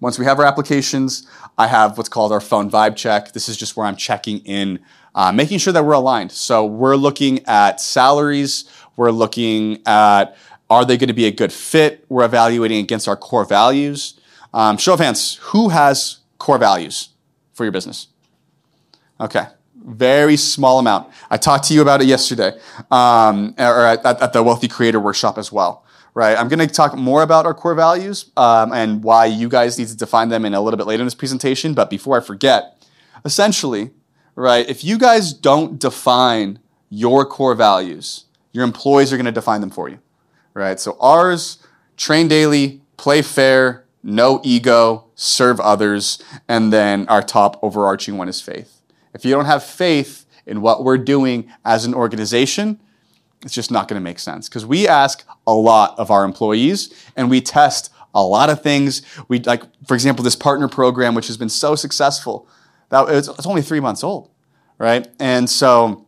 Once we have our applications, I have what's called our phone vibe check. This is just where I'm checking in, uh, making sure that we're aligned. So we're looking at salaries, we're looking at are they going to be a good fit? We're evaluating against our core values. Um, show of hands, who has core values for your business? Okay, very small amount. I talked to you about it yesterday, um, or at, at, the Wealthy Creator Workshop as well. Right, I'm going to talk more about our core values um, and why you guys need to define them in a little bit later in this presentation. But before I forget, essentially, right, if you guys don't define your core values, your employees are going to define them for you. Right, so ours: train daily, play fair, no ego, serve others, and then our top overarching one is faith. If you don't have faith in what we're doing as an organization, it's just not going to make sense because we ask a lot of our employees and we test a lot of things. We like, for example, this partner program, which has been so successful. That it's, it's only three months old, right? And so,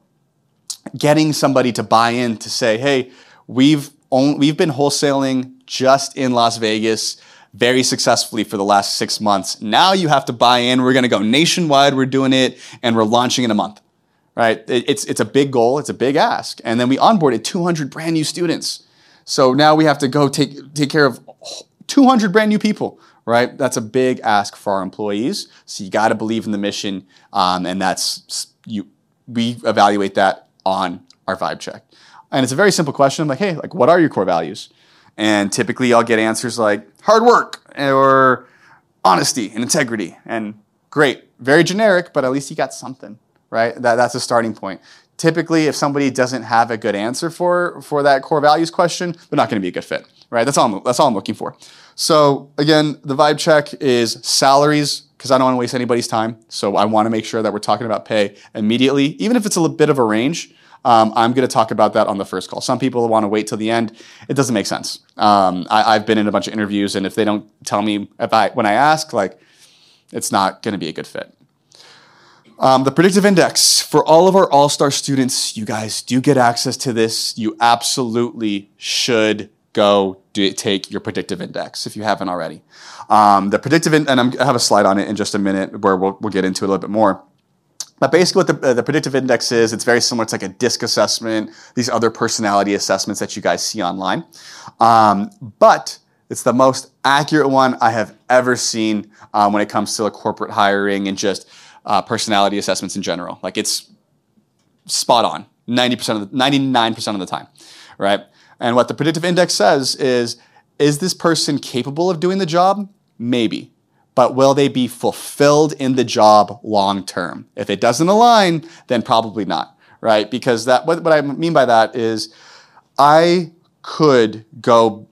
getting somebody to buy in to say, "Hey, we've only, we've been wholesaling just in Las Vegas very successfully for the last six months. Now you have to buy in. We're going to go nationwide. We're doing it, and we're launching in a month. Right? It's it's a big goal. It's a big ask, and then we onboarded 200 brand new students. So now we have to go take take care of 200 brand new people. Right? That's a big ask for our employees. So you got to believe in the mission, um, and that's you. We evaluate that on our vibe check, and it's a very simple question. I'm like, hey, like, what are your core values? And typically I'll get answers like hard work or honesty and integrity. And great, very generic, but at least you got something, right? That, that's a starting point. Typically, if somebody doesn't have a good answer for, for that core values question, they're not going to be a good fit, right? That's all, I'm, that's all I'm looking for. So again, the vibe check is salaries, because I don't want to waste anybody's time. So I want to make sure that we're talking about pay immediately, even if it's a little bit of a range. Um, I'm going to talk about that on the first call. Some people want to wait till the end. It doesn't make sense. Um, I, have been in a bunch of interviews, and if they don't tell me if I when I ask, like, it's not going to be a good fit. Um, the predictive index for all of our all-star students, you guys do get access to this. You absolutely should go do, take your predictive index if you haven't already. Um, the predictive, in, and I'm, i have a slide on it in just a minute where we'll, we'll get into it a little bit more. But basically, what the, uh, the predictive index is, it's very similar to like a DISC assessment, these other personality assessments that you guys see online. Um, but it's the most accurate one I have ever seen um, when it comes to like, corporate hiring and just uh, personality assessments in general. Like it's spot on, 90% of the, 99% of the time, right? And what the predictive index says is, is this person capable of doing the job? Maybe but will they be fulfilled in the job long term? If it doesn't align, then probably not, right? Because that what, what I mean by that is I could go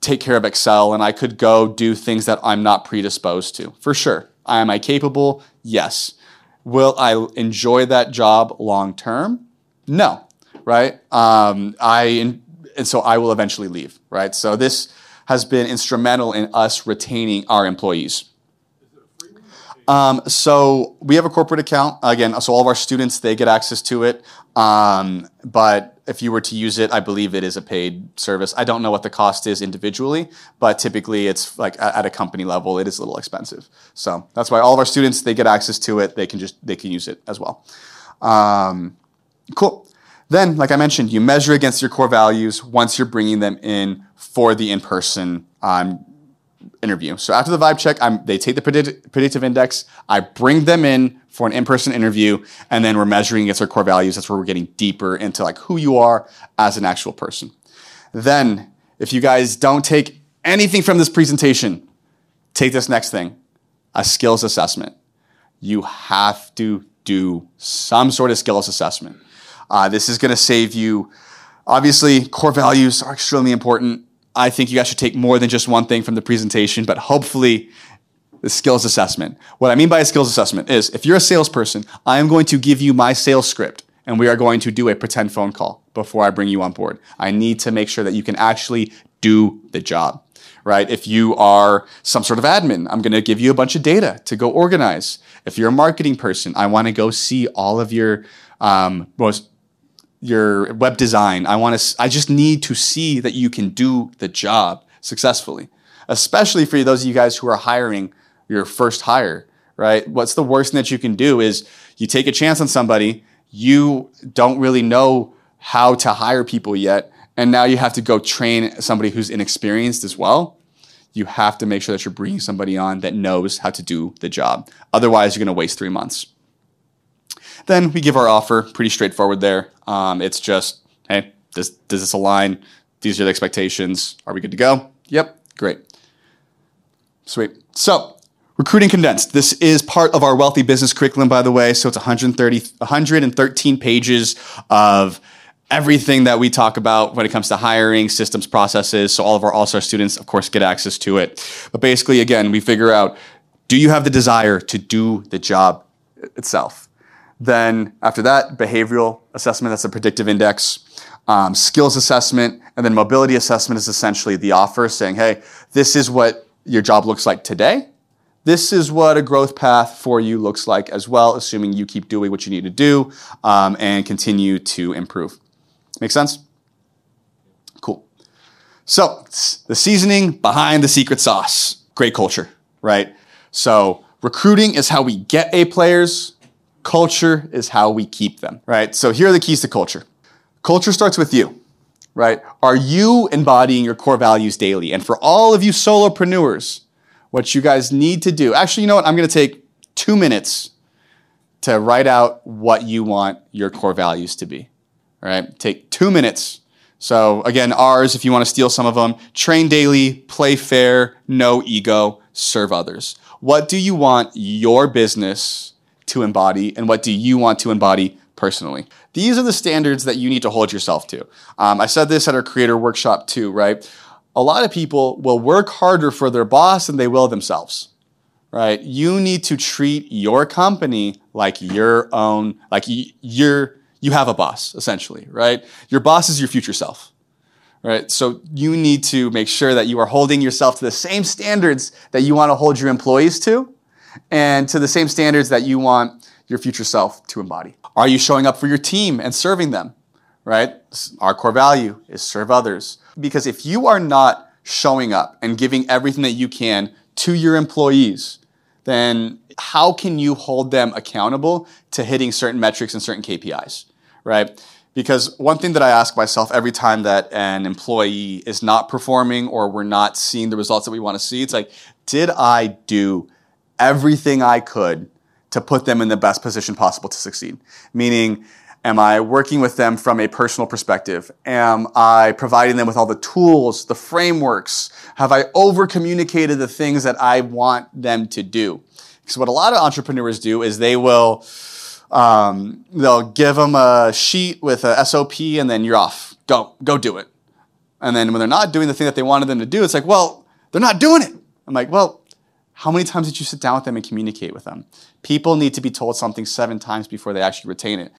take care of Excel and I could go do things that I'm not predisposed to. For sure. Am I capable? Yes. Will I enjoy that job long term? No, right? Um, I and so I will eventually leave, right? So this has been instrumental in us retaining our employees. Um, so we have a corporate account again. So all of our students they get access to it. Um, but if you were to use it, I believe it is a paid service. I don't know what the cost is individually, but typically it's like at a company level, it is a little expensive. So that's why all of our students they get access to it. They can just they can use it as well. Um, cool. Then, like I mentioned, you measure against your core values once you're bringing them in for the in-person um, interview. So after the vibe check, I'm, they take the predict, predictive index, I bring them in for an in-person interview, and then we're measuring against our core values. That's where we're getting deeper into like who you are as an actual person. Then, if you guys don't take anything from this presentation, take this next thing, a skills assessment. You have to do some sort of skills assessment. Uh, this is going to save you. Obviously, core values are extremely important. I think you guys should take more than just one thing from the presentation, but hopefully, the skills assessment. What I mean by a skills assessment is if you're a salesperson, I am going to give you my sales script and we are going to do a pretend phone call before I bring you on board. I need to make sure that you can actually do the job, right? If you are some sort of admin, I'm going to give you a bunch of data to go organize. If you're a marketing person, I want to go see all of your um, most your web design. I want to. I just need to see that you can do the job successfully. especially for those of you guys who are hiring your first hire, right? What's the worst that you can do is you take a chance on somebody, you don't really know how to hire people yet, and now you have to go train somebody who's inexperienced as well. You have to make sure that you're bringing somebody on that knows how to do the job. Otherwise, you're going to waste three months. Then we give our offer, pretty straightforward there. Um, it's just, hey, does, does this align? These are the expectations. Are we good to go? Yep, great. Sweet. So, recruiting condensed. This is part of our wealthy business curriculum, by the way. So it's 130, 113 pages of everything that we talk about when it comes to hiring, systems, processes. So all of our All-Star students, of course, get access to it. But basically, again, we figure out, do you have the desire to do the job itself? Then after that, behavioral assessment, that's a predictive index. Um, skills assessment, and then mobility assessment is essentially the offer saying, hey, this is what your job looks like today. This is what a growth path for you looks like as well, assuming you keep doing what you need to do um, and continue to improve. Make sense? Cool. So, the seasoning behind the secret sauce. Great culture, right? So, recruiting is how we get A players, culture is how we keep them, right? So, here are the keys to culture. Culture starts with you, right? Are you embodying your core values daily? And for all of you solopreneurs, what you guys need to do, actually, you know what? I'm going to take two minutes to write out what you want your core values to be. All right, take two minutes. So again, ours, if you want to steal some of them, train daily, play fair, no ego, serve others. What do you want your business to embody, and what do you want to embody personally? These are the standards that you need to hold yourself to. Um, I said this at our creator workshop too, right? A lot of people will work harder for their boss than they will themselves right? You need to treat your company like your own, like you're you have a boss, essentially, right? Your boss is your future self, right? So you need to make sure that you are holding yourself to the same standards that you want to hold your employees to and to the same standards that you want your future self to embody. Are you showing up for your team and serving them, right? Our core value is serve others. Because if you are not showing up and giving everything that you can to your employees, then how can you hold them accountable to hitting certain metrics and certain KPIs? right? Because one thing that I ask myself every time that an employee is not performing or we're not seeing the results that we want to see, it's like, did I do everything I could to put them in the best position possible to succeed? Meaning, am I working with them from a personal perspective? Am I providing them with all the tools, the frameworks? Have I over communicated the things that I want them to do? Because what a lot of entrepreneurs do is they will, um, they'll give them a sheet with a SOP and then you're off. Go, go do it. And then when they're not doing the thing that they wanted them to do, it's like, well, they're not doing it. I'm like, well, how many times did you sit down with them and communicate with them? People need to be told something seven times before they actually retain it.